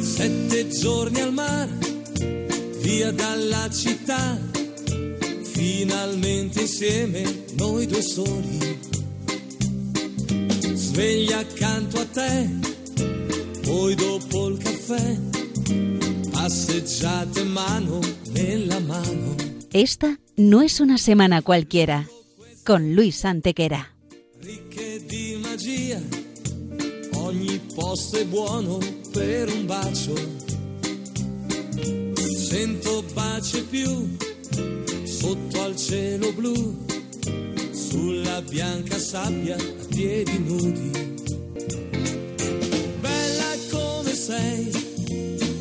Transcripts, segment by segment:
Sette giorni al mare, via dalla città, finalmente insieme noi due soli. Sveglia accanto a te, poi dopo il caffè, passeggiate mano nella mano. Esta no es una semana cualquiera, con Luis Antequera. Ricche di magia, ogni posto è buono per un bacio. Cento baci più, sotto al cielo blu, sulla bianca sabbia a piedi nudi. Bella come sei,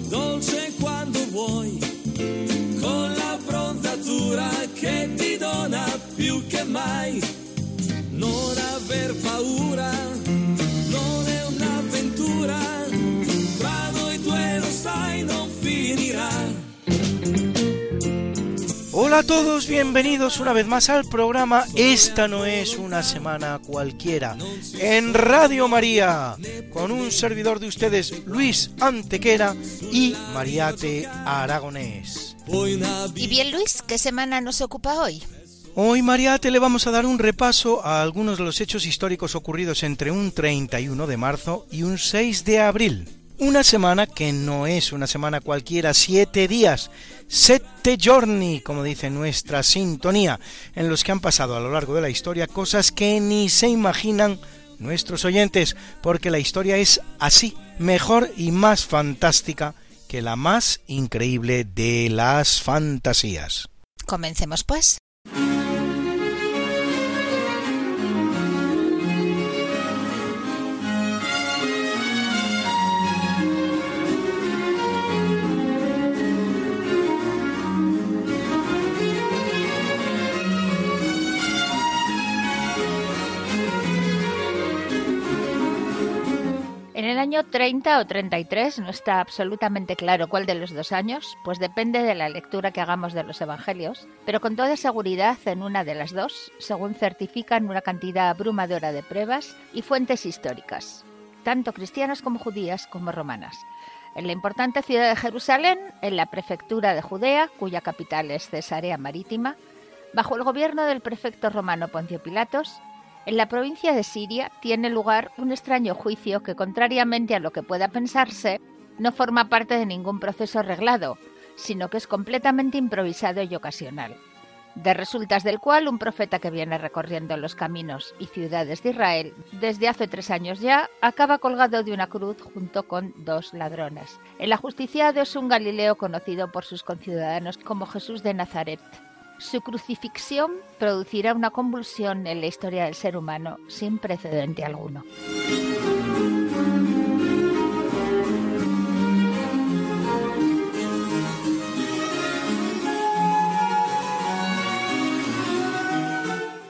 dolce quando vuoi, con la bronzatura che ti dona più che mai. Non aver paura, Hola a todos, bienvenidos una vez más al programa Esta no es una semana cualquiera en Radio María con un servidor de ustedes Luis Antequera y Mariate Aragonés. Y bien, Luis, ¿qué semana nos ocupa hoy? Hoy Mariate le vamos a dar un repaso a algunos de los hechos históricos ocurridos entre un 31 de marzo y un 6 de abril. Una semana que no es una semana cualquiera, siete días, sette giorni, como dice nuestra sintonía, en los que han pasado a lo largo de la historia cosas que ni se imaginan nuestros oyentes, porque la historia es así, mejor y más fantástica que la más increíble de las fantasías. Comencemos pues. Año 30 o 33 no está absolutamente claro cuál de los dos años, pues depende de la lectura que hagamos de los evangelios, pero con toda seguridad en una de las dos, según certifican una cantidad abrumadora de pruebas y fuentes históricas, tanto cristianas como judías como romanas. En la importante ciudad de Jerusalén, en la prefectura de Judea, cuya capital es Cesarea Marítima, bajo el gobierno del prefecto romano Poncio Pilatos, en la provincia de Siria tiene lugar un extraño juicio que, contrariamente a lo que pueda pensarse, no forma parte de ningún proceso arreglado, sino que es completamente improvisado y ocasional. De resultas del cual un profeta que viene recorriendo los caminos y ciudades de Israel desde hace tres años ya acaba colgado de una cruz junto con dos ladrones. El ajusticiado es un Galileo conocido por sus conciudadanos como Jesús de Nazaret. Su crucifixión producirá una convulsión en la historia del ser humano sin precedente alguno.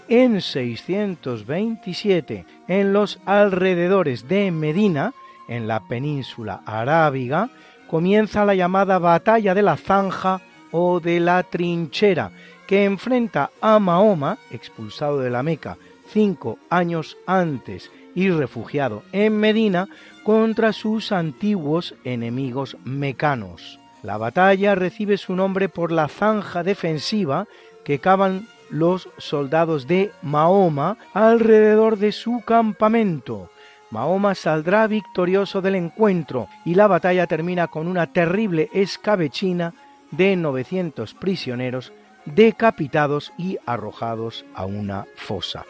En 627, en los alrededores de Medina, en la península arábiga, comienza la llamada Batalla de la Zanja o de la Trinchera, que enfrenta a Mahoma, expulsado de la Meca cinco años antes y refugiado en Medina, contra sus antiguos enemigos mecanos. La batalla recibe su nombre por la zanja defensiva que cavan los soldados de Mahoma alrededor de su campamento. Mahoma saldrá victorioso del encuentro y la batalla termina con una terrible escabechina de 900 prisioneros decapitados y arrojados a una fosa.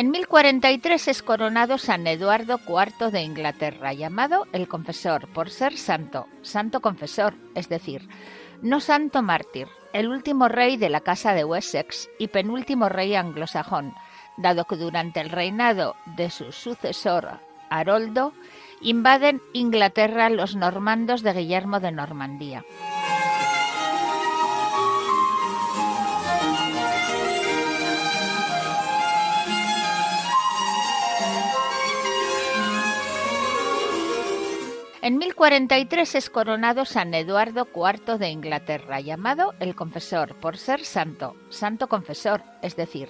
En 1043 es coronado San Eduardo IV de Inglaterra, llamado el Confesor, por ser santo, santo confesor, es decir, no santo mártir, el último rey de la Casa de Wessex y penúltimo rey anglosajón, dado que durante el reinado de su sucesor, Haroldo, invaden Inglaterra los normandos de Guillermo de Normandía. En 1043 es coronado San Eduardo IV de Inglaterra, llamado el Confesor, por ser santo, santo confesor, es decir,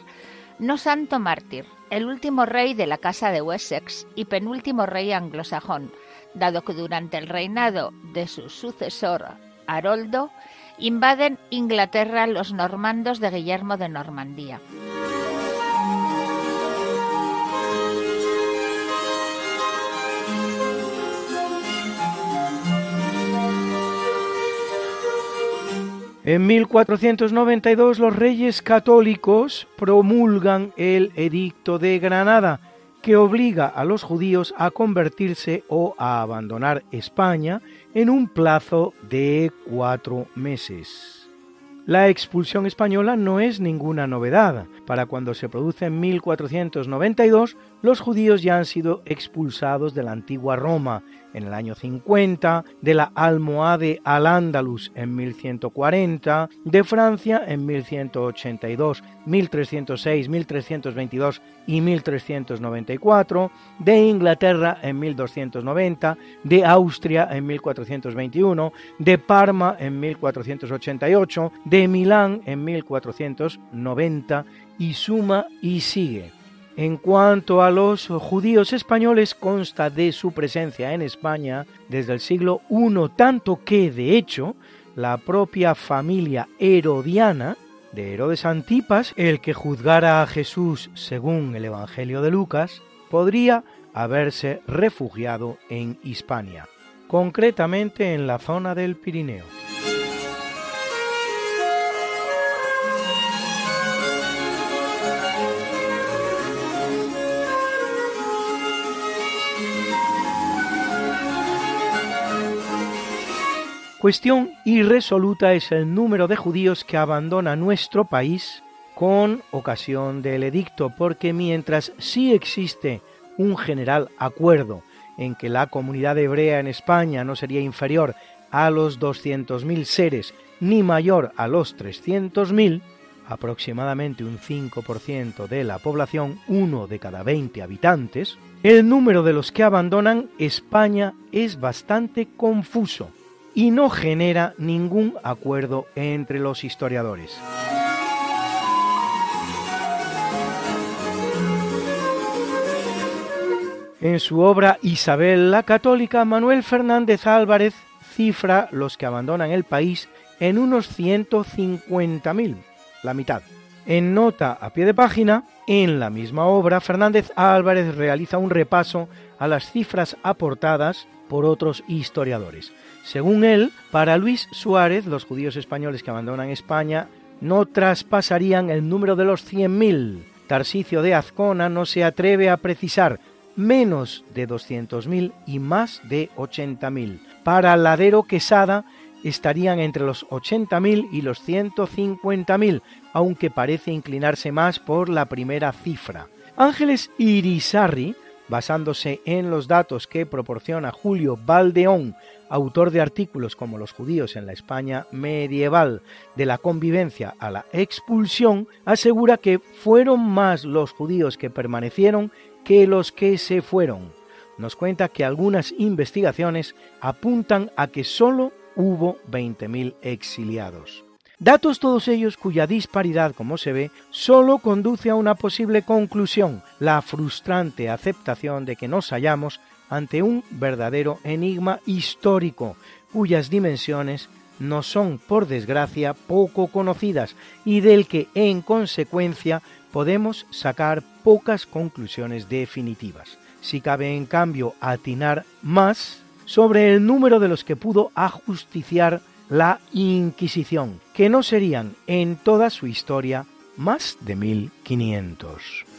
no santo mártir, el último rey de la Casa de Wessex y penúltimo rey anglosajón, dado que durante el reinado de su sucesor, Haroldo, invaden Inglaterra los normandos de Guillermo de Normandía. En 1492 los reyes católicos promulgan el Edicto de Granada, que obliga a los judíos a convertirse o a abandonar España en un plazo de cuatro meses. La expulsión española no es ninguna novedad. Para cuando se produce en 1492, los judíos ya han sido expulsados de la antigua Roma en el año 50, de la Almohade al Andalus en 1140, de Francia en 1182, 1306, 1322 y 1394, de Inglaterra en 1290, de Austria en 1421, de Parma en 1488, de Milán en 1490 y suma y sigue. En cuanto a los judíos españoles, consta de su presencia en España desde el siglo I, tanto que, de hecho, la propia familia herodiana de Herodes Antipas, el que juzgara a Jesús según el Evangelio de Lucas, podría haberse refugiado en Hispania, concretamente en la zona del Pirineo. Cuestión irresoluta es el número de judíos que abandona nuestro país con ocasión del edicto, porque mientras sí existe un general acuerdo en que la comunidad hebrea en España no sería inferior a los 200.000 seres ni mayor a los 300.000, aproximadamente un 5% de la población, uno de cada 20 habitantes, el número de los que abandonan España es bastante confuso y no genera ningún acuerdo entre los historiadores. En su obra Isabel la Católica, Manuel Fernández Álvarez cifra los que abandonan el país en unos 150.000, la mitad. En nota a pie de página, en la misma obra, Fernández Álvarez realiza un repaso a las cifras aportadas por otros historiadores. Según él, para Luis Suárez, los judíos españoles que abandonan España no traspasarían el número de los 100.000. Tarsicio de Azcona no se atreve a precisar menos de 200.000 y más de 80.000. Para Ladero Quesada estarían entre los 80.000 y los 150.000, aunque parece inclinarse más por la primera cifra. Ángeles Irisarri basándose en los datos que proporciona Julio Valdeón, autor de artículos como Los judíos en la España medieval, de la convivencia a la expulsión, asegura que fueron más los judíos que permanecieron que los que se fueron. Nos cuenta que algunas investigaciones apuntan a que solo hubo 20.000 exiliados. Datos todos ellos cuya disparidad, como se ve, solo conduce a una posible conclusión, la frustrante aceptación de que nos hallamos ante un verdadero enigma histórico, cuyas dimensiones no son, por desgracia, poco conocidas y del que, en consecuencia, podemos sacar pocas conclusiones definitivas. Si cabe, en cambio, atinar más sobre el número de los que pudo ajusticiar la Inquisición, que no serían en toda su historia más de 1500.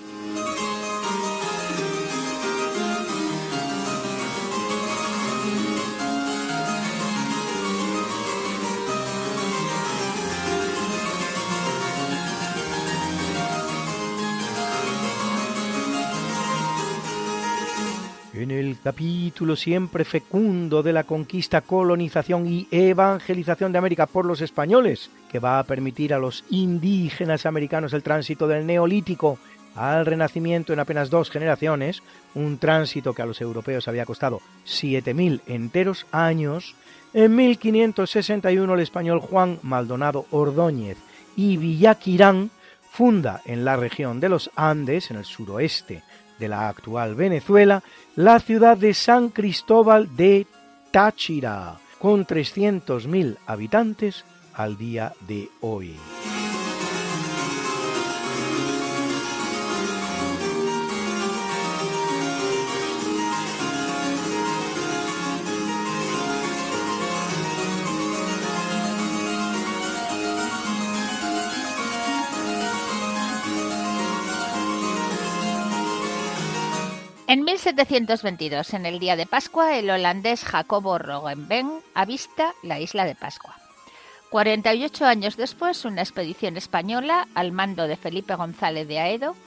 En el capítulo siempre fecundo de la conquista, colonización y evangelización de América por los españoles, que va a permitir a los indígenas americanos el tránsito del neolítico al Renacimiento en apenas dos generaciones, un tránsito que a los europeos había costado 7.000 enteros años, en 1561 el español Juan Maldonado Ordóñez y Villaquirán funda en la región de los Andes, en el suroeste de la actual Venezuela, la ciudad de San Cristóbal de Táchira, con 300.000 habitantes al día de hoy. En 1722, en el día de Pascua, el holandés Jacobo Rogenben avista la isla de Pascua. 48 años después, una expedición española, al mando de Felipe González de Aedo,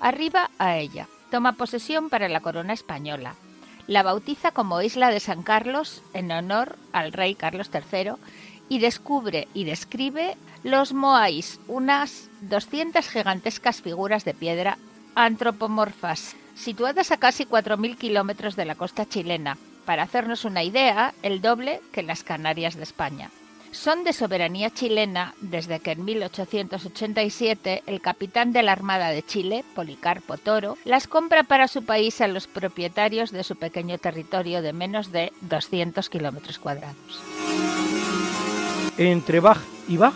arriba a ella, toma posesión para la corona española. La bautiza como Isla de San Carlos en honor al rey Carlos III y descubre y describe los Moais, unas 200 gigantescas figuras de piedra antropomorfas situadas a casi 4.000 kilómetros de la costa chilena, para hacernos una idea, el doble que las Canarias de España. Son de soberanía chilena desde que en 1887 el capitán de la Armada de Chile, Policarpo Toro, las compra para su país a los propietarios de su pequeño territorio de menos de 200 kilómetros cuadrados. Entre Bach y Bach,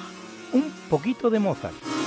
un poquito de Mozart.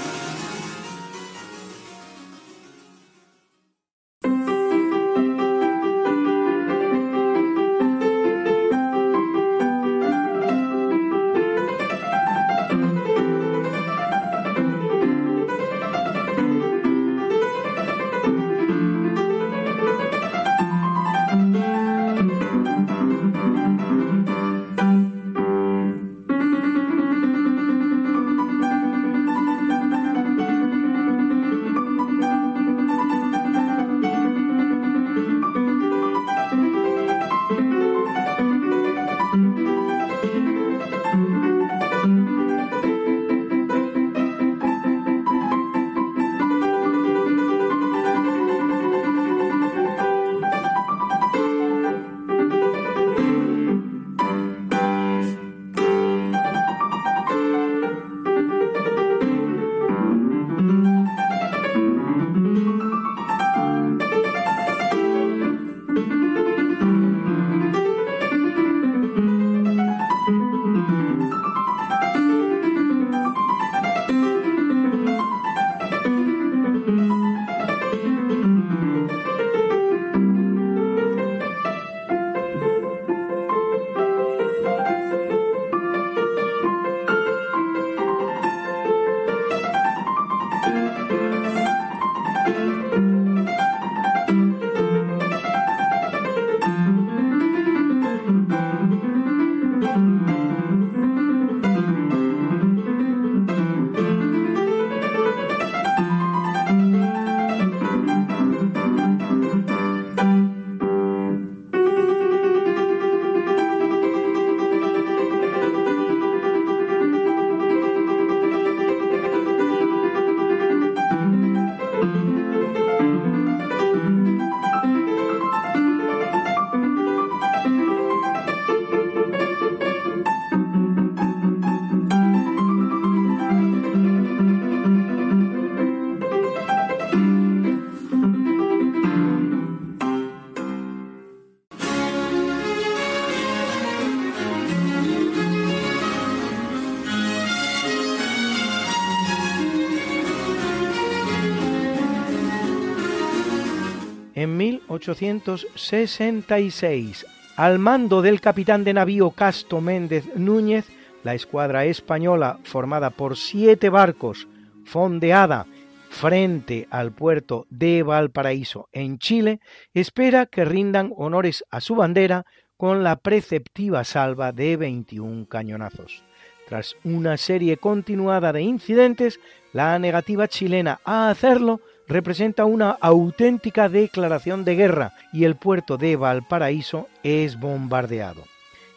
En 1866. Al mando del capitán de navío Casto Méndez Núñez, la escuadra española, formada por siete barcos, fondeada frente al puerto de Valparaíso en Chile, espera que rindan honores a su bandera con la preceptiva salva de 21 cañonazos. Tras una serie continuada de incidentes, la negativa chilena a hacerlo representa una auténtica declaración de guerra y el puerto de Valparaíso es bombardeado.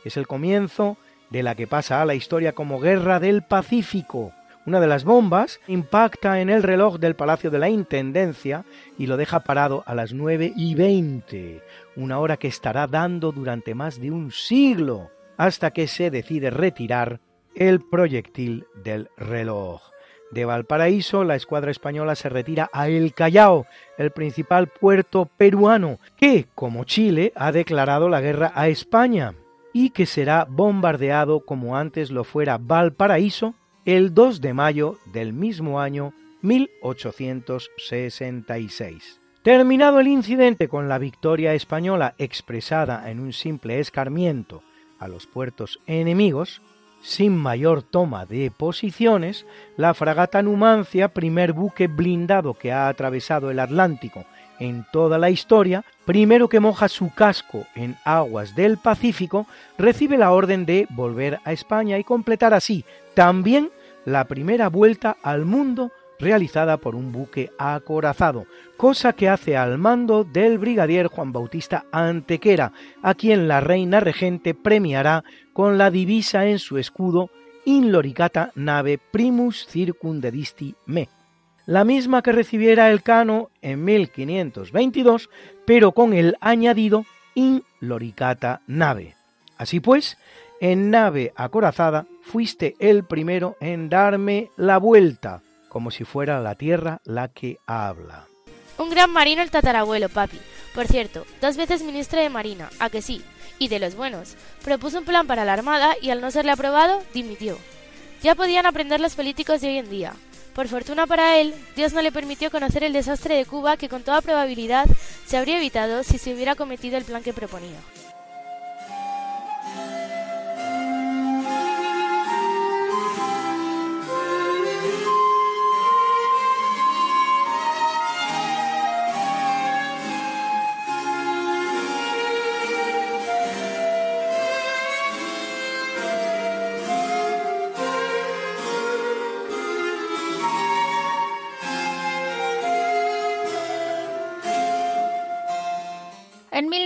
Es el comienzo de la que pasa a la historia como Guerra del Pacífico, Una de las bombas impacta en el reloj del Palacio de la Intendencia y lo deja parado a las 9 y 20, una hora que estará dando durante más de un siglo, hasta que se decide retirar el proyectil del reloj. De Valparaíso, la escuadra española se retira a El Callao, el principal puerto peruano, que, como Chile, ha declarado la guerra a España y que será bombardeado como antes lo fuera Valparaíso el 2 de mayo del mismo año 1866. Terminado el incidente con la victoria española expresada en un simple escarmiento a los puertos enemigos, sin mayor toma de posiciones, la fragata Numancia, primer buque blindado que ha atravesado el Atlántico en toda la historia, primero que moja su casco en aguas del Pacífico, recibe la orden de volver a España y completar así también la primera vuelta al mundo realizada por un buque acorazado, cosa que hace al mando del brigadier Juan Bautista Antequera, a quien la reina regente premiará con la divisa en su escudo In loricata nave primus circundedisti me, la misma que recibiera el cano en 1522, pero con el añadido In loricata nave. Así pues, en nave acorazada fuiste el primero en darme la vuelta, como si fuera la tierra la que habla. Un gran marino el tatarabuelo, papi. Por cierto, dos veces ministro de Marina, a que sí, y de los buenos. Propuso un plan para la Armada y al no serle aprobado, dimitió. Ya podían aprender los políticos de hoy en día. Por fortuna para él, Dios no le permitió conocer el desastre de Cuba que con toda probabilidad se habría evitado si se hubiera cometido el plan que proponía.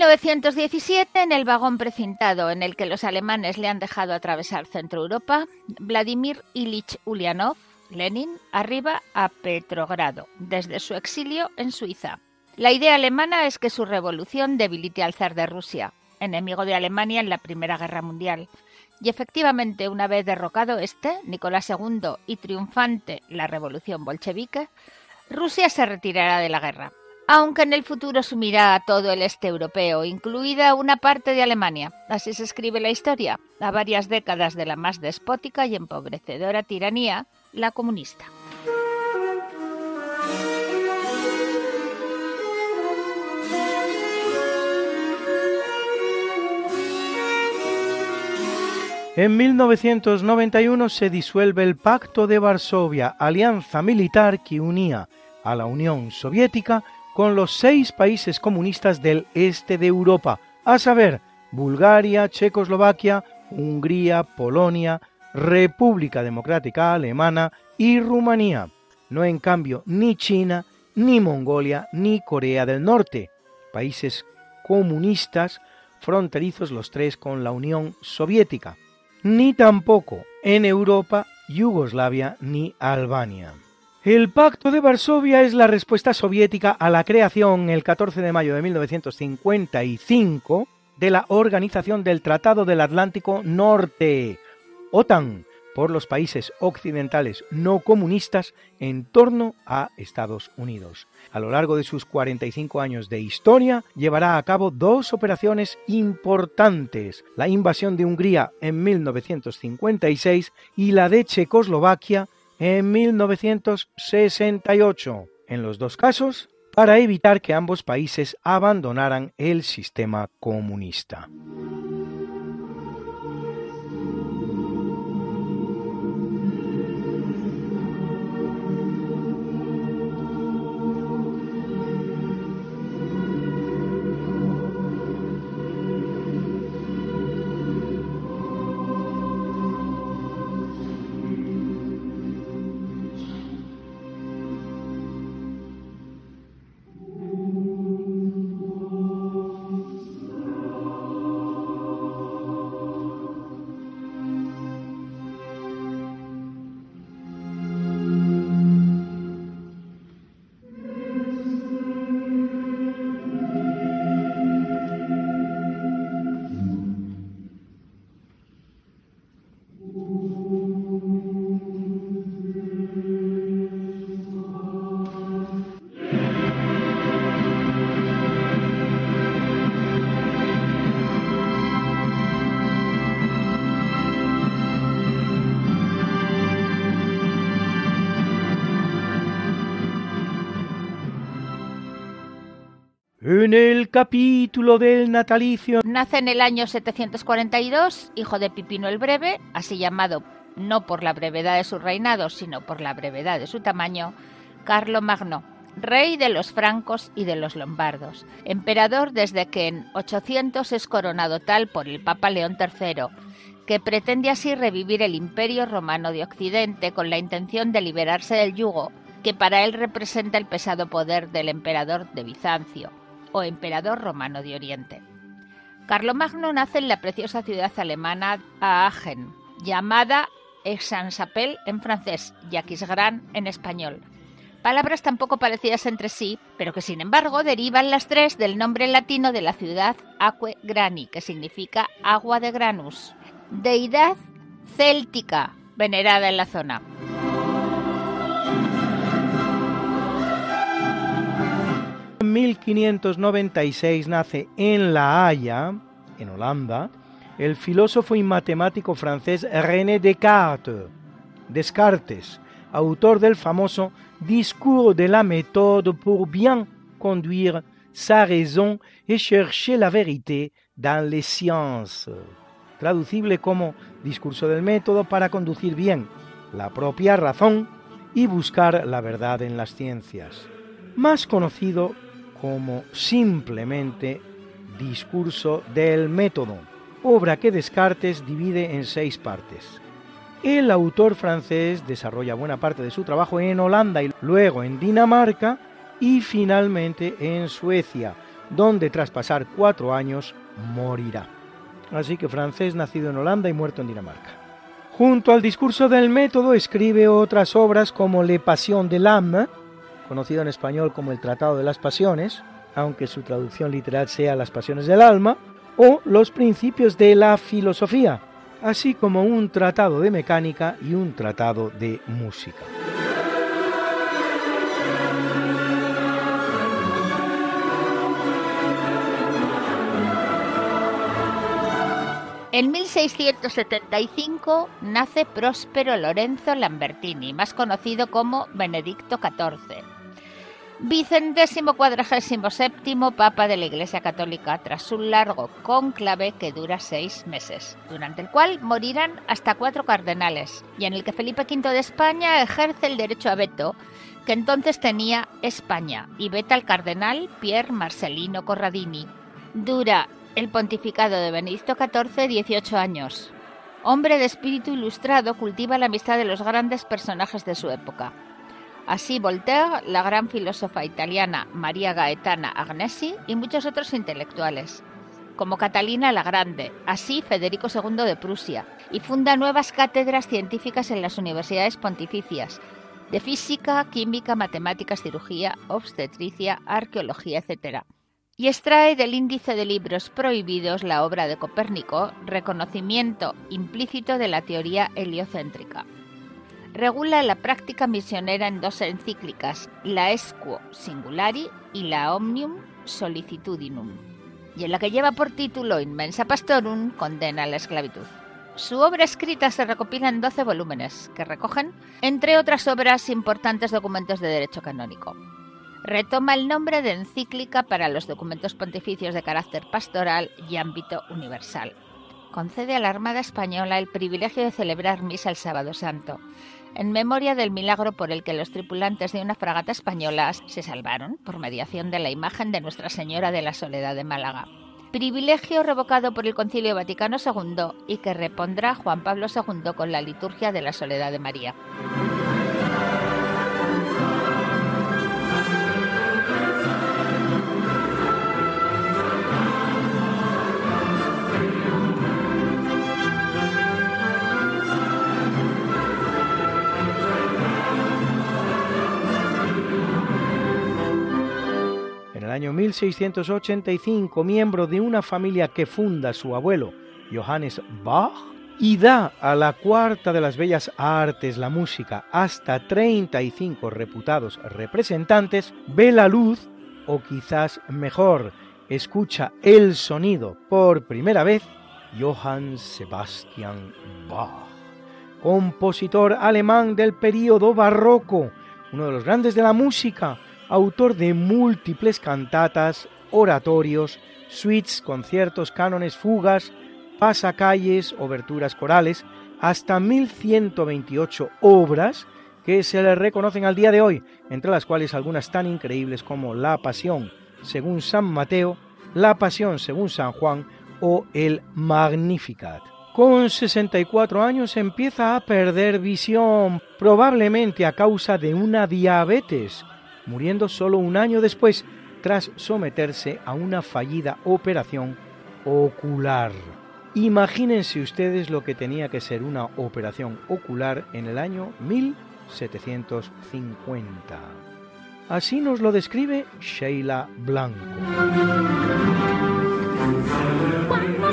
1917, en el vagón precintado en el que los alemanes le han dejado atravesar Centro Europa, Vladimir Ilich Ulyanov, Lenin, arriba a Petrogrado, desde su exilio en Suiza. La idea alemana es que su revolución debilite al zar de Rusia, enemigo de Alemania en la Primera Guerra Mundial. Y efectivamente, una vez derrocado este, Nicolás II, y triunfante la revolución bolchevique, Rusia se retirará de la guerra aunque en el futuro sumirá a todo el este europeo, incluida una parte de Alemania. Así se escribe la historia, a varias décadas de la más despótica y empobrecedora tiranía, la comunista. En 1991 se disuelve el Pacto de Varsovia, alianza militar que unía a la Unión Soviética con los seis países comunistas del este de Europa, a saber, Bulgaria, Checoslovaquia, Hungría, Polonia, República Democrática Alemana y Rumanía. No en cambio ni China, ni Mongolia, ni Corea del Norte, países comunistas fronterizos los tres con la Unión Soviética, ni tampoco en Europa, Yugoslavia ni Albania. El Pacto de Varsovia es la respuesta soviética a la creación el 14 de mayo de 1955 de la Organización del Tratado del Atlántico Norte, OTAN, por los países occidentales no comunistas en torno a Estados Unidos. A lo largo de sus 45 años de historia, llevará a cabo dos operaciones importantes, la invasión de Hungría en 1956 y la de Checoslovaquia en 1968, en los dos casos para evitar que ambos países abandonaran el sistema comunista. Capítulo del natalicio. Nace en el año 742, hijo de Pipino el Breve, así llamado no por la brevedad de su reinado, sino por la brevedad de su tamaño, Carlo Magno, rey de los francos y de los lombardos, emperador desde que en 800 es coronado tal por el Papa León III, que pretende así revivir el imperio romano de Occidente con la intención de liberarse del yugo que para él representa el pesado poder del emperador de Bizancio o emperador romano de Oriente. Carlomagno nace en la preciosa ciudad alemana Aachen, llamada Aix-en-Chapelle en francés y Aquisgrán en español, palabras tan poco parecidas entre sí, pero que sin embargo derivan las tres del nombre latino de la ciudad Aquae Grani, que significa agua de granus, deidad céltica venerada en la zona. En 1596 nace en La Haya, en Holanda, el filósofo y matemático francés René Descartes, Descartes, autor del famoso Discours de la méthode pour bien conduire sa raison et chercher la vérité dans les sciences, traducible como Discurso del método para conducir bien la propia razón y buscar la verdad en las ciencias, más conocido como simplemente Discurso del método, obra que Descartes divide en seis partes. El autor francés desarrolla buena parte de su trabajo en Holanda y luego en Dinamarca y finalmente en Suecia, donde tras pasar cuatro años morirá. Así que francés nacido en Holanda y muerto en Dinamarca. Junto al discurso del método escribe otras obras como Le Passion de l'âme, conocido en español como el Tratado de las Pasiones, aunque su traducción literal sea Las Pasiones del Alma, o Los Principios de la Filosofía, así como un tratado de mecánica y un tratado de música. En 1675 nace Próspero Lorenzo Lambertini, más conocido como Benedicto XIV, vicentésimo cuadragésimo séptimo Papa de la Iglesia Católica, tras un largo cónclave que dura seis meses, durante el cual morirán hasta cuatro cardenales, y en el que Felipe V de España ejerce el derecho a veto que entonces tenía España, y veta al cardenal Pier Marcelino Corradini. Dura el pontificado de Benedicto XIV 18 años. Hombre de espíritu ilustrado, cultiva la amistad de los grandes personajes de su época. Así Voltaire, la gran filósofa italiana María Gaetana Agnesi y muchos otros intelectuales, como Catalina la Grande, así Federico II de Prusia, y funda nuevas cátedras científicas en las universidades pontificias, de física, química, matemáticas, cirugía, obstetricia, arqueología, etc y extrae del índice de libros prohibidos la obra de Copérnico, reconocimiento implícito de la teoría heliocéntrica. Regula la práctica misionera en dos encíclicas, la Esquo Singulari y la Omnium Sollicitudinum, y en la que lleva por título Inmensa Pastorum condena la esclavitud. Su obra escrita se recopila en 12 volúmenes, que recogen, entre otras obras, importantes documentos de derecho canónico retoma el nombre de encíclica para los documentos pontificios de carácter pastoral y ámbito universal. Concede a la Armada Española el privilegio de celebrar misa el sábado santo, en memoria del milagro por el que los tripulantes de una fragata española se salvaron por mediación de la imagen de Nuestra Señora de la Soledad de Málaga. Privilegio revocado por el Concilio Vaticano II y que repondrá Juan Pablo II con la liturgia de la Soledad de María. 1685, miembro de una familia que funda su abuelo, Johannes Bach, y da a la cuarta de las bellas artes, la música, hasta 35 reputados representantes, ve la luz, o quizás mejor, escucha el sonido por primera vez, Johann Sebastian Bach, compositor alemán del período barroco, uno de los grandes de la música, autor de múltiples cantatas oratorios, suites, conciertos, cánones, fugas, pasacalles, oberturas corales, hasta 1128 obras que se le reconocen al día de hoy, entre las cuales algunas tan increíbles como La Pasión según San Mateo, La Pasión según San Juan o el Magnificat. Con 64 años empieza a perder visión, probablemente a causa de una diabetes, muriendo solo un año después tras someterse a una fallida operación ocular. Imagínense ustedes lo que tenía que ser una operación ocular en el año 1750. Así nos lo describe Sheila Blanco.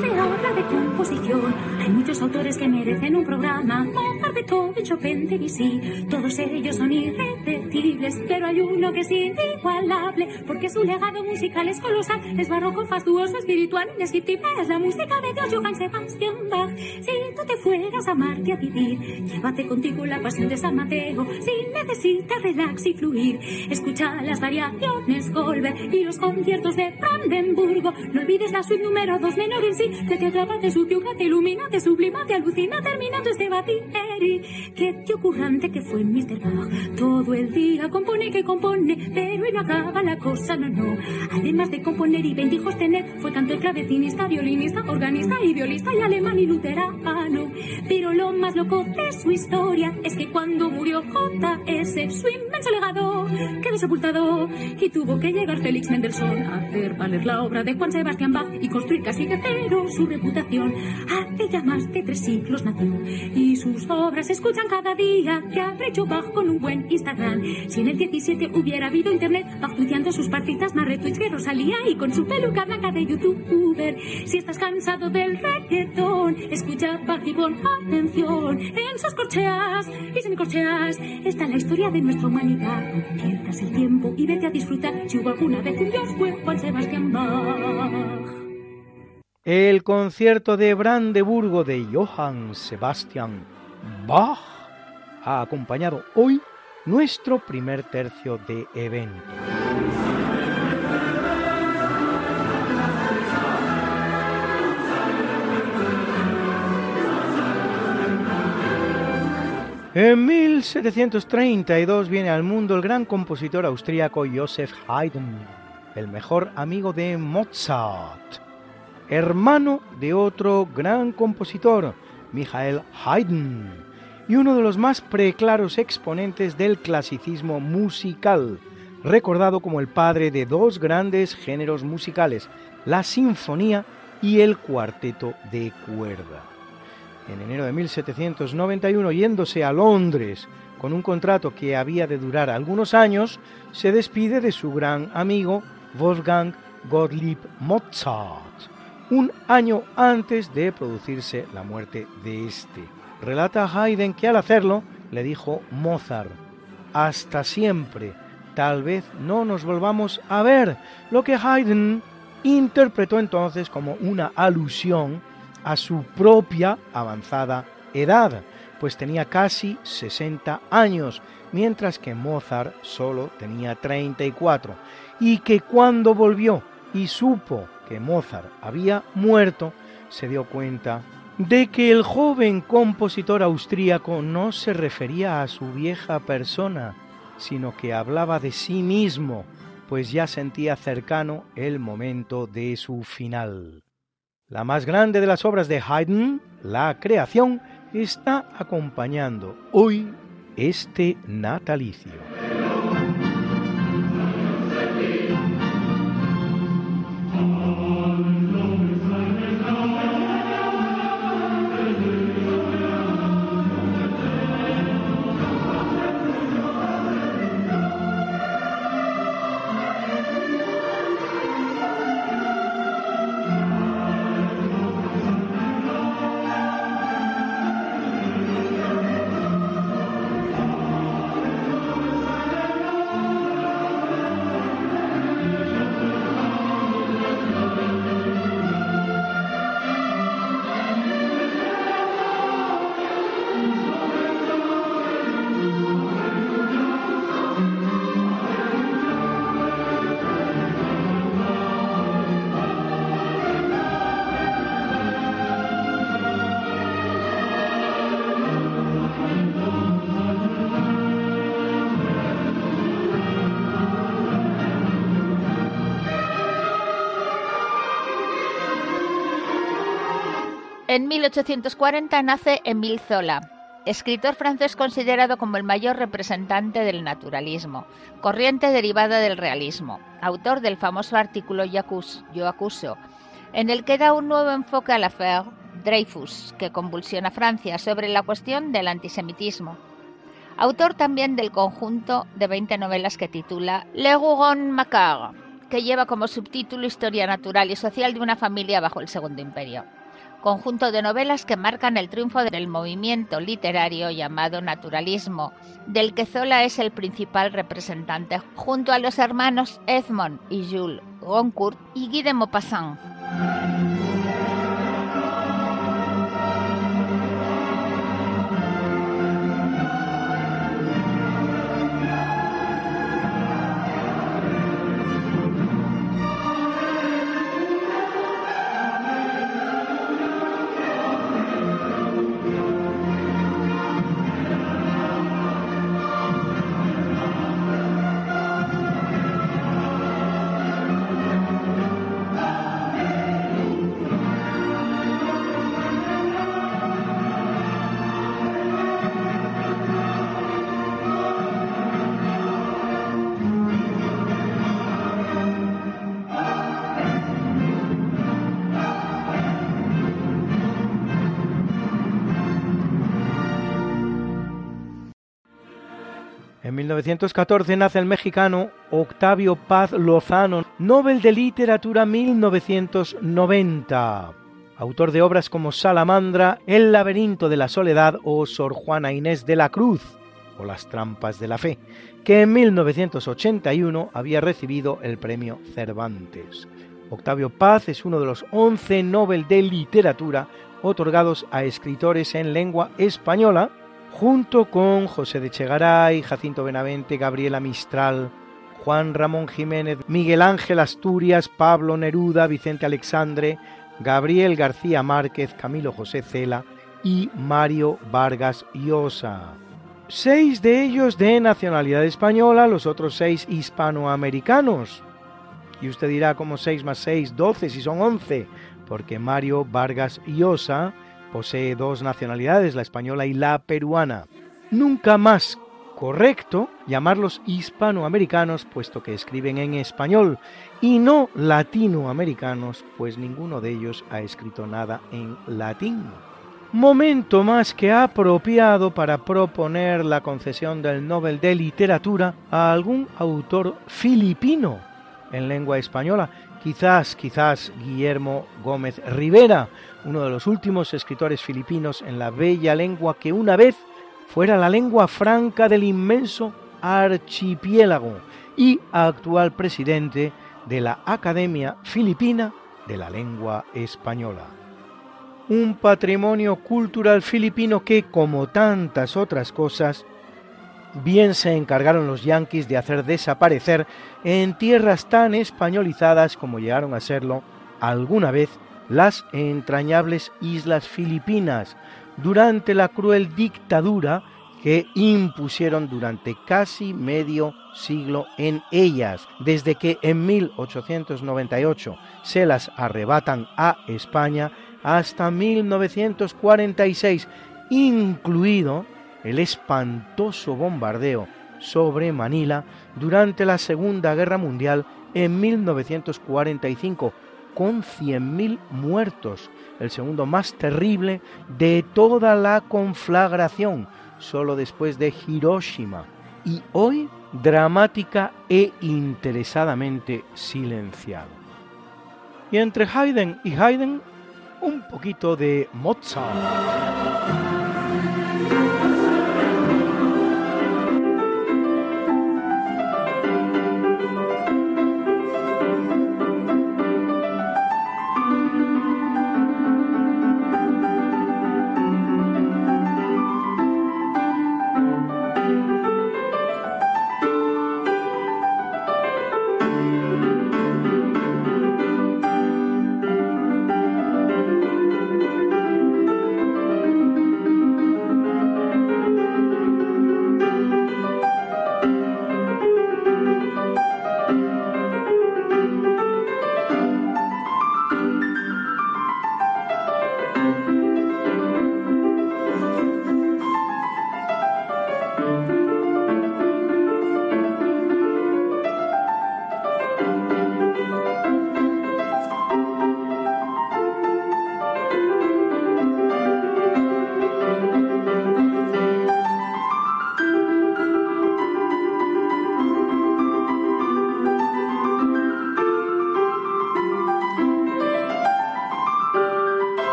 Se de composición, hay muchos autores que merecen un programa. Mozart, Beethoven, Chopin, Debussy, todos ellos son irrepetibles, pero hay uno que es inigualable, porque su legado musical es colosal, es barroco, fastuoso, espiritual, indescriptible, es la música de Dios, Johann Sebastian Bach. Si tú te fueras a Marte a vivir, llévate contigo la pasión de San Mateo, si necesitas relax y fluir, escucha las variaciones Goldberg y los conciertos de Brandenburgo, no olvides la suite número 2 menor en sí, que te atrapa, te subyuga, te ilumina, te sublima, te alucina, terminando este batideri. Que te ocurrante que fue Mr. Bach. Todo el día compone que compone, pero no acaba la cosa, no, no. Además de componer y hijos tener, fue cantor, clavecinista, violinista, organista y violista y alemán y luterano. Pero lo más loco de su historia es que cuando murió J.S., su inmenso legado quedó sepultado y tuvo que llegar Félix Mendelssohn a hacer valer la obra de Juan Sebastián Bach y construir casi que cero su reputación. Ya más de tres siglos nació y sus obras se escuchan cada día. Que habrá hecho Bach con un buen Instagram? Si en el 17 hubiera habido internet, Bach tuiteando sus partitas más retweets que Rosalía y con su peluca blanca de youtuber. Si estás cansado del reggaetón, escucha Bach y pon atención. En sus corcheas y semicorcheas está la historia de nuestra humanidad. Pierdas el tiempo y vete a disfrutar si hubo alguna vez un Dios fue Juan Sebastián Bach. El concierto de Brandeburgo de Johann Sebastian Bach ha acompañado hoy nuestro primer tercio de evento. En 1732 viene al mundo el gran compositor austríaco Joseph Haydn, el mejor amigo de Mozart hermano de otro gran compositor, Michael Haydn, y uno de los más preclaros exponentes del clasicismo musical, recordado como el padre de dos grandes géneros musicales, la sinfonía y el cuarteto de cuerda. En enero de 1791, yéndose a Londres con un contrato que había de durar algunos años, se despide de su gran amigo Wolfgang Gottlieb Mozart un año antes de producirse la muerte de este. Relata Haydn que al hacerlo le dijo Mozart, hasta siempre, tal vez no nos volvamos a ver, lo que Haydn interpretó entonces como una alusión a su propia avanzada edad, pues tenía casi 60 años, mientras que Mozart solo tenía 34, y que cuando volvió y supo que Mozart había muerto, se dio cuenta de que el joven compositor austríaco no se refería a su vieja persona, sino que hablaba de sí mismo, pues ya sentía cercano el momento de su final. La más grande de las obras de Haydn, La creación, está acompañando hoy este natalicio. En 1840 nace Émile Zola, escritor francés considerado como el mayor representante del naturalismo, corriente derivada del realismo, autor del famoso artículo Yo acuso, en el que da un nuevo enfoque a la affaire Dreyfus, que convulsiona Francia sobre la cuestión del antisemitismo. Autor también del conjunto de 20 novelas que titula Le Rougon Macquart, que lleva como subtítulo Historia natural y social de una familia bajo el Segundo Imperio conjunto de novelas que marcan el triunfo del movimiento literario llamado naturalismo, del que Zola es el principal representante, junto a los hermanos Edmond y Jules Goncourt y Guy de Maupassant. 1914 nace el mexicano Octavio Paz Lozano, Nobel de Literatura 1990, autor de obras como Salamandra, El laberinto de la soledad o Sor Juana Inés de la Cruz o Las trampas de la fe, que en 1981 había recibido el premio Cervantes. Octavio Paz es uno de los 11 Nobel de Literatura otorgados a escritores en lengua española junto con José de Chegaray, Jacinto Benavente, Gabriela Mistral, Juan Ramón Jiménez, Miguel Ángel Asturias, Pablo Neruda, Vicente Alexandre, Gabriel García Márquez, Camilo José Cela y Mario Vargas Llosa. Seis de ellos de nacionalidad española, los otros seis hispanoamericanos. Y usted dirá, como seis más seis, doce si son once, porque Mario Vargas Llosa Posee dos nacionalidades, la española y la peruana. Nunca más correcto llamarlos hispanoamericanos, puesto que escriben en español, y no latinoamericanos, pues ninguno de ellos ha escrito nada en latín. Momento más que apropiado para proponer la concesión del Nobel de Literatura a algún autor filipino en lengua española, quizás, quizás Guillermo Gómez Rivera, uno de los últimos escritores filipinos en la bella lengua que una vez fuera la lengua franca del inmenso archipiélago y actual presidente de la Academia Filipina de la Lengua Española. Un patrimonio cultural filipino que, como tantas otras cosas, bien se encargaron los yanquis de hacer desaparecer en tierras tan españolizadas como llegaron a serlo alguna vez las entrañables islas filipinas durante la cruel dictadura que impusieron durante casi medio siglo en ellas, desde que en 1898 se las arrebatan a España hasta 1946, incluido el espantoso bombardeo sobre Manila durante la Segunda Guerra Mundial en 1945, con 100.000 muertos, el segundo más terrible de toda la conflagración, solo después de Hiroshima, y hoy dramática e interesadamente silenciado. Y entre Haydn y Haydn, un poquito de Mozart.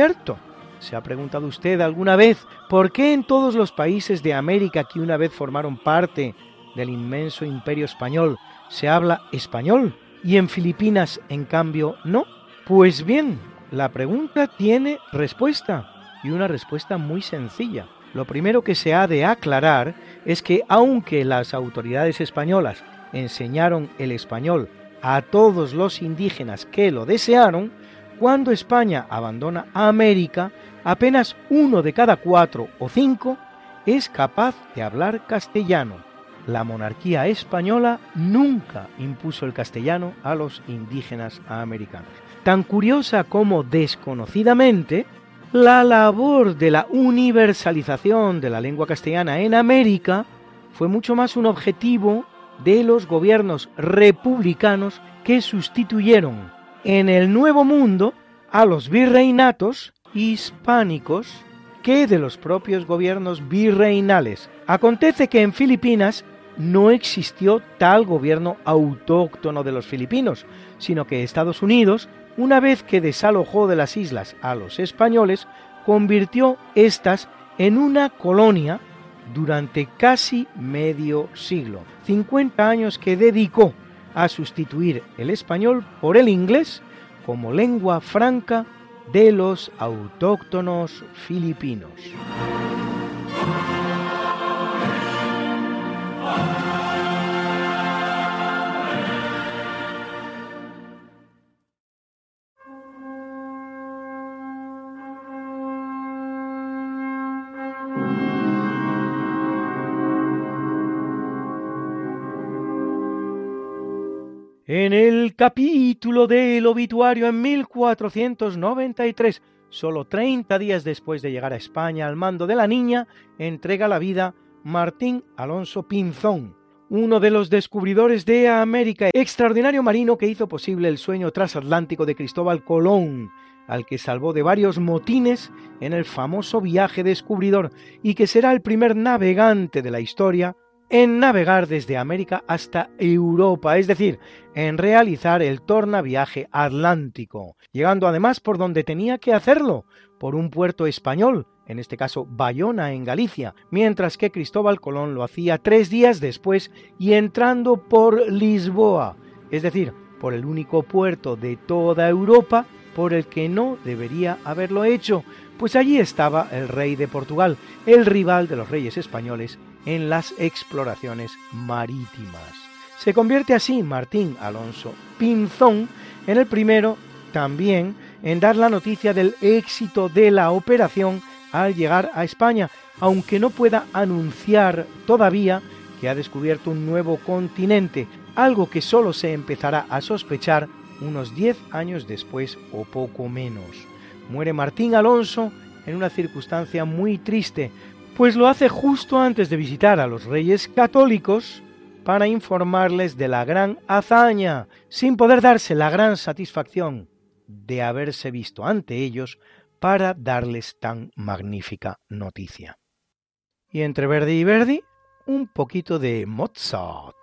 Cierto, ¿se ha preguntado usted alguna vez por qué en todos los países de América que una vez formaron parte del inmenso imperio español se habla español y en Filipinas en cambio no? Pues bien, la pregunta tiene respuesta y una respuesta muy sencilla. Lo primero que se ha de aclarar es que aunque las autoridades españolas enseñaron el español a todos los indígenas que lo desearon, cuando España abandona América, apenas uno de cada cuatro o cinco es capaz de hablar castellano. La monarquía española nunca impuso el castellano a los indígenas americanos. Tan curiosa como desconocidamente, la labor de la universalización de la lengua castellana en América fue mucho más un objetivo de los gobiernos republicanos que sustituyeron en el Nuevo Mundo a los virreinatos hispánicos que de los propios gobiernos virreinales. Acontece que en Filipinas no existió tal gobierno autóctono de los filipinos, sino que Estados Unidos, una vez que desalojó de las islas a los españoles, convirtió estas en una colonia durante casi medio siglo, 50 años que dedicó a sustituir el español por el inglés como lengua franca de los autóctonos filipinos. En el capítulo del obituario en 1493, solo 30 días después de llegar a España al mando de la niña, entrega la vida Martín Alonso Pinzón, uno de los descubridores de América, extraordinario marino que hizo posible el sueño transatlántico de Cristóbal Colón, al que salvó de varios motines en el famoso viaje descubridor y que será el primer navegante de la historia en navegar desde América hasta Europa, es decir, en realizar el tornaviaje atlántico, llegando además por donde tenía que hacerlo, por un puerto español, en este caso Bayona en Galicia, mientras que Cristóbal Colón lo hacía tres días después y entrando por Lisboa, es decir, por el único puerto de toda Europa por el que no debería haberlo hecho, pues allí estaba el rey de Portugal, el rival de los reyes españoles en las exploraciones marítimas. Se convierte así Martín Alonso Pinzón en el primero también en dar la noticia del éxito de la operación al llegar a España, aunque no pueda anunciar todavía que ha descubierto un nuevo continente, algo que solo se empezará a sospechar unos 10 años después o poco menos. Muere Martín Alonso en una circunstancia muy triste, pues lo hace justo antes de visitar a los reyes católicos para informarles de la gran hazaña, sin poder darse la gran satisfacción de haberse visto ante ellos para darles tan magnífica noticia. Y entre Verdi y Verdi, un poquito de Mozart.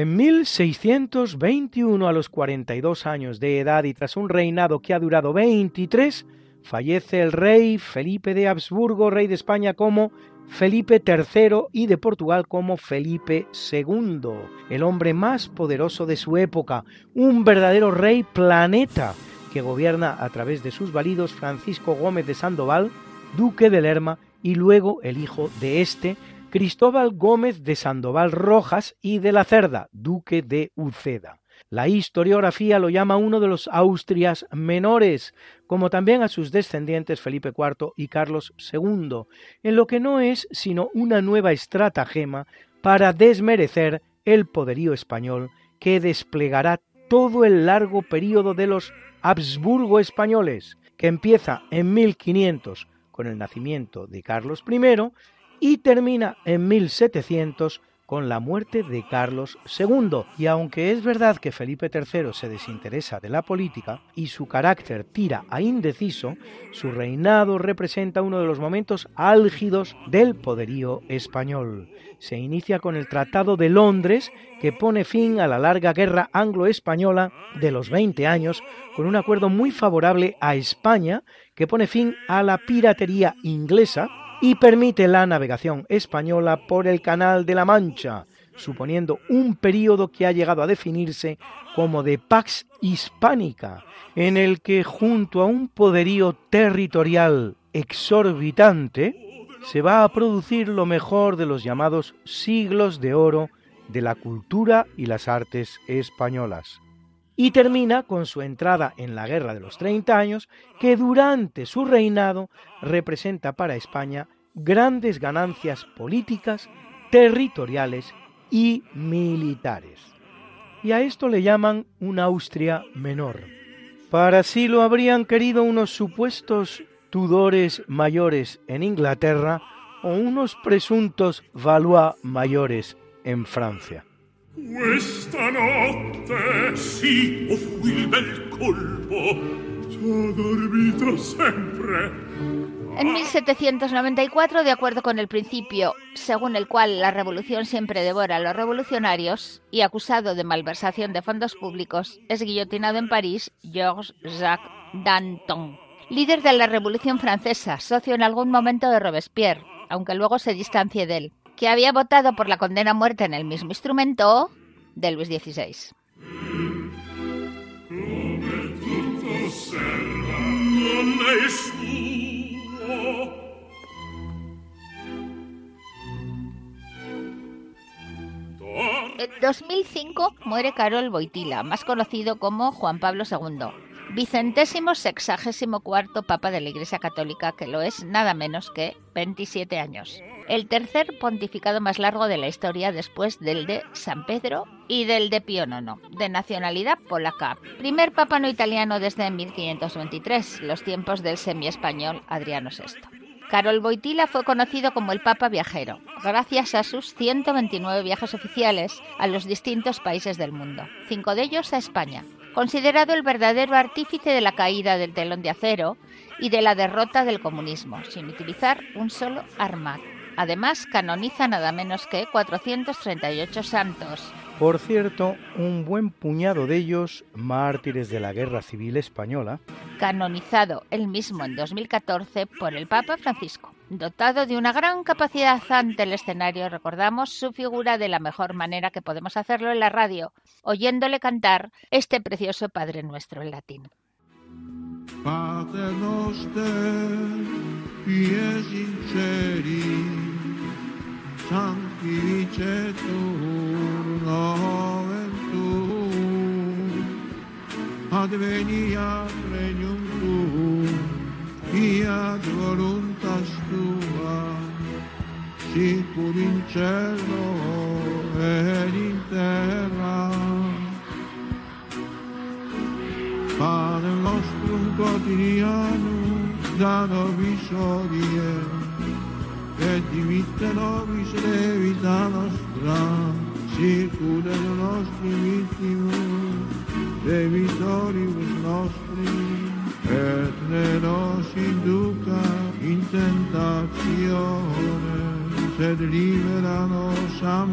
En 1621, a los 42 años de edad y tras un reinado que ha durado 23, fallece el rey Felipe de Habsburgo, rey de España como Felipe III y de Portugal como Felipe II, el hombre más poderoso de su época, un verdadero rey planeta que gobierna a través de sus validos Francisco Gómez de Sandoval, duque de Lerma, y luego el hijo de este, Cristóbal Gómez de Sandoval Rojas y de la Cerda, duque de Uceda. La historiografía lo llama uno de los Austrias menores, como también a sus descendientes Felipe IV y Carlos II, en lo que no es sino una nueva estratagema para desmerecer el poderío español que desplegará todo el largo período de los Habsburgo españoles, que empieza en 1500 con el nacimiento de Carlos I y termina en 1700 con la muerte de Carlos II. Y aunque es verdad que Felipe III se desinteresa de la política y su carácter tira a indeciso, su reinado representa uno de los momentos álgidos del poderío español. Se inicia con el Tratado de Londres, que pone fin a la larga guerra anglo-española de los 20 años, con un acuerdo muy favorable a España, que pone fin a la piratería inglesa y permite la navegación española por el Canal de la Mancha, suponiendo un período que ha llegado a definirse como de Pax Hispánica, en el que junto a un poderío territorial exorbitante, se va a producir lo mejor de los llamados siglos de oro de la cultura y las artes españolas. Y termina con su entrada en la Guerra de los Treinta Años, que durante su reinado representa para España grandes ganancias políticas, territoriales y militares. Y a esto le llaman una Austria menor. Para sí lo habrían querido unos supuestos Tudores mayores en Inglaterra o unos presuntos Valois mayores en Francia. En 1794, de acuerdo con el principio según el cual la revolución siempre devora a los revolucionarios, y acusado de malversación de fondos públicos, es guillotinado en París Georges Jacques Danton, líder de la Revolución Francesa, socio en algún momento de Robespierre, aunque luego se distancie de él, que había votado por la condena a muerte en el mismo instrumento de Luis XVI. En 2005 muere Carol Boitila, más conocido como Juan Pablo II, vicentésimo sexagésimo cuarto Papa de la Iglesia Católica, que lo es nada menos que 27 años. El tercer pontificado más largo de la historia después del de San Pedro y del de Pío IX, de nacionalidad polaca. Primer papa no italiano desde 1523, los tiempos del semi-español Adriano VI. Carol Boitila fue conocido como el Papa Viajero, gracias a sus 129 viajes oficiales a los distintos países del mundo, cinco de ellos a España. Considerado el verdadero artífice de la caída del telón de acero y de la derrota del comunismo, sin utilizar un solo arma. Además, canoniza nada menos que 438 santos, por cierto, un buen puñado de ellos, mártires de la Guerra Civil Española, canonizado él mismo en 2014 por el Papa Francisco. Dotado de una gran capacidad ante el escenario, recordamos su figura de la mejor manera que podemos hacerlo en la radio, oyéndole cantar este precioso Padre Nuestro en latín. Padre pie sinceri, santi vice turno ventù, advenia regnum tu, di voluntas tua, sicur in cielo ed in terra. Padre nostrum quotidiano, da nobis odie, et dimitte nobis levita nostra, no nostri vittimus, de vitoribus nostri, et ne nos induca in tentazione, sed libera nos a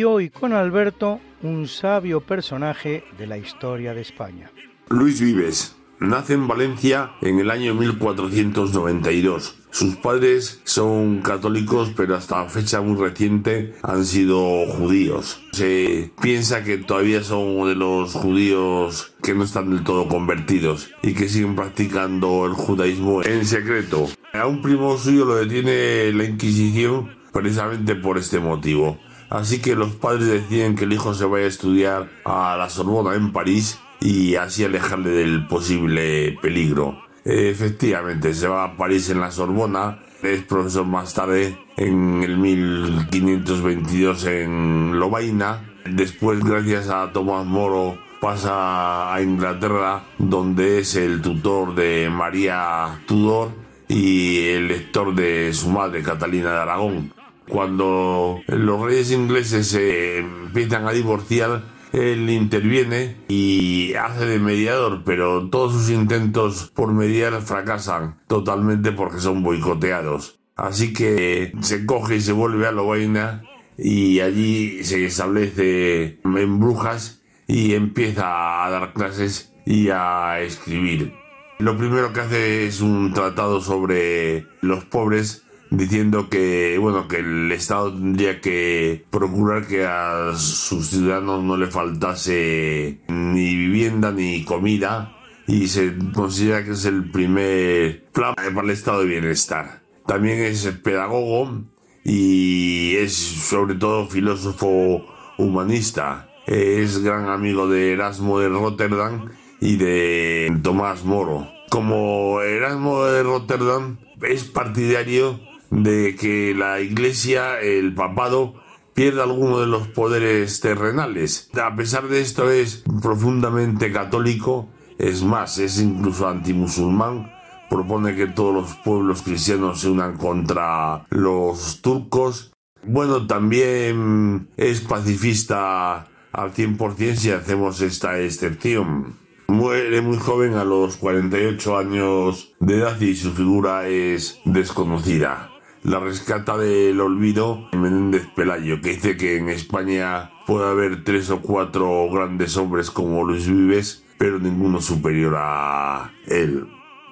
y con Alberto, un sabio personaje de la historia de España. Luis Vives nace en Valencia en el año 1492. Sus padres son católicos, pero hasta fecha muy reciente han sido judíos. Se piensa que todavía son de los judíos que no están del todo convertidos y que siguen practicando el judaísmo en secreto. A un primo suyo lo detiene la Inquisición precisamente por este motivo. Así que los padres deciden que el hijo se vaya a estudiar a la Sorbona en París y así alejarle del posible peligro. Efectivamente, se va a París en la Sorbona, es profesor más tarde en el 1522 en Lovaina. Después, gracias a Tomás Moro, pasa a Inglaterra, donde es el tutor de María Tudor y el lector de su madre, Catalina de Aragón. Cuando los reyes ingleses se empiezan a divorciar, él interviene y hace de mediador, pero todos sus intentos por mediar fracasan totalmente porque son boicoteados. Así que se coge y se vuelve a Lovaina y allí se establece en Brujas y empieza a dar clases y a escribir. Lo primero que hace es un tratado sobre los pobres diciendo que bueno que el Estado tendría que procurar que a sus ciudadanos no le faltase ni vivienda ni comida y se considera que es el primer plan para el estado de bienestar. También es pedagogo y es sobre todo filósofo humanista. Es gran amigo de Erasmo de Rotterdam y de Tomás Moro. Como Erasmo de Rotterdam es partidario de que la Iglesia, el papado, pierda alguno de los poderes terrenales. A pesar de esto es profundamente católico, es más, es incluso antimusulmán, propone que todos los pueblos cristianos se unan contra los turcos. Bueno, también es pacifista al 100% si hacemos esta excepción. Muere muy joven a los 48 años de edad y su figura es desconocida la rescata del olvido Menéndez Pelayo, que dice que en España puede haber tres o cuatro grandes hombres como Luis Vives, pero ninguno superior a él.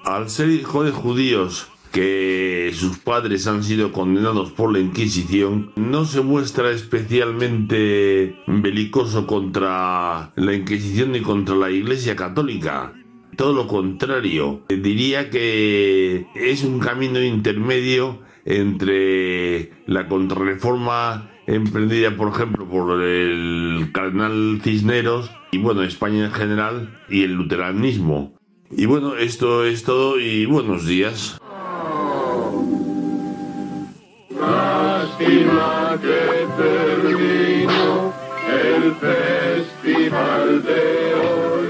Al ser hijo de judíos que sus padres han sido condenados por la Inquisición, no se muestra especialmente belicoso contra la Inquisición ni contra la Iglesia Católica. Todo lo contrario, diría que es un camino intermedio entre la contrarreforma emprendida, por ejemplo, por el cardenal Cisneros y, bueno, España en general y el luteranismo. Y bueno, esto es todo y buenos días. Lástima que el festival de hoy.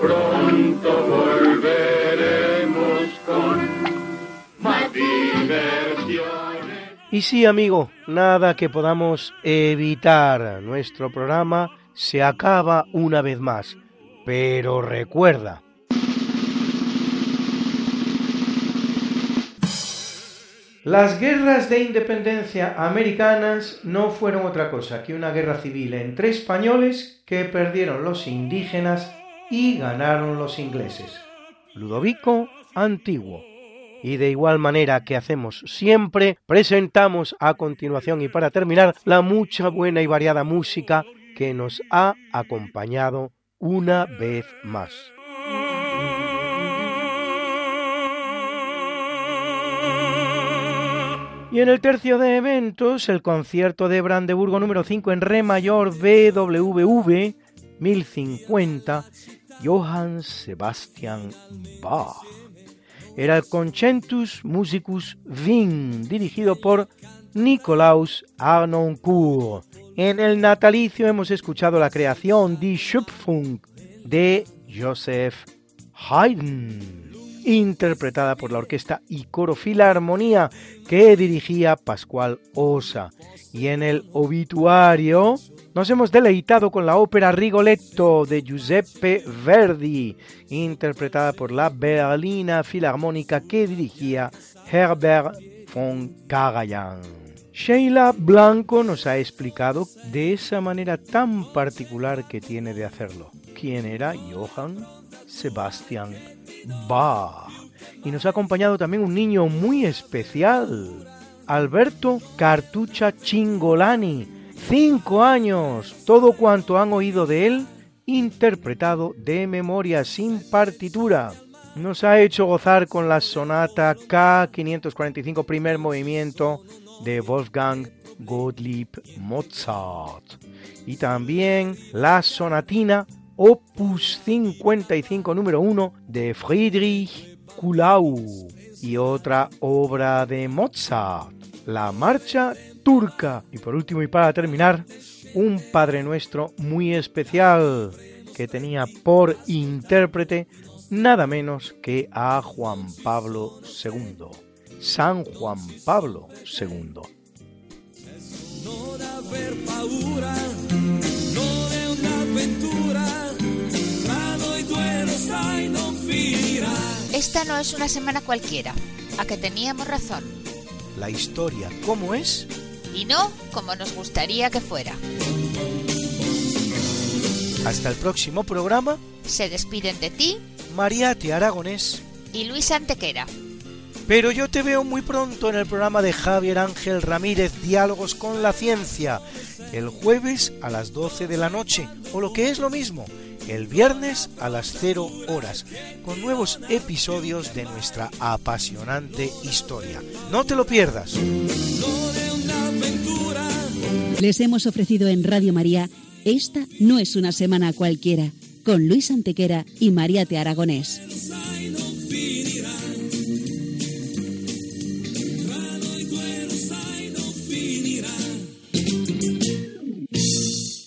Pronto y sí, amigo, nada que podamos evitar. Nuestro programa se acaba una vez más. Pero recuerda, Las guerras de independencia americanas no fueron otra cosa que una guerra civil entre españoles que perdieron los indígenas y ganaron los ingleses. Ludovico Antiguo. Y de igual manera que hacemos siempre, presentamos a continuación y para terminar la mucha buena y variada música que nos ha acompañado una vez más. Y en el tercio de eventos, el concierto de Brandeburgo número 5 en Re mayor BWV 1050, Johann Sebastian Bach. Era el Concentus Musicus Wien, dirigido por Nikolaus Arnoncourt. En el natalicio hemos escuchado la creación Die Schöpfung de Joseph Haydn interpretada por la orquesta y coro Filarmonía que dirigía Pascual Osa. Y en el obituario nos hemos deleitado con la ópera Rigoletto de Giuseppe Verdi, interpretada por la Berlina Filarmónica que dirigía Herbert von Karajan. Sheila Blanco nos ha explicado de esa manera tan particular que tiene de hacerlo. ¿Quién era Johann Sebastian Bach. Y nos ha acompañado también un niño muy especial, Alberto Cartucha Chingolani, cinco años, todo cuanto han oído de él, interpretado de memoria sin partitura. Nos ha hecho gozar con la sonata K545 primer movimiento de Wolfgang Gottlieb Mozart y también la sonatina opus 55 número 1 de Friedrich Kulau y otra obra de Mozart, la marcha turca. Y por último y para terminar, un Padre Nuestro muy especial que tenía por intérprete nada menos que a Juan Pablo II, San Juan Pablo II. Esta no es una semana cualquiera, a que teníamos razón. La historia, ¿cómo es? Y no como nos gustaría que fuera. Hasta el próximo programa. Se despiden de ti, Mariate Aragonés y Luis Antequera. Pero yo te veo muy pronto en el programa de Javier Ángel Ramírez, Diálogos con la Ciencia, el jueves a las 12 de la noche, o lo que es lo mismo, el viernes a las 0 horas, con nuevos episodios de nuestra apasionante historia. No te lo pierdas. Les hemos ofrecido en Radio María Esta no es una semana cualquiera, con Luis Antequera y María Te Aragonés.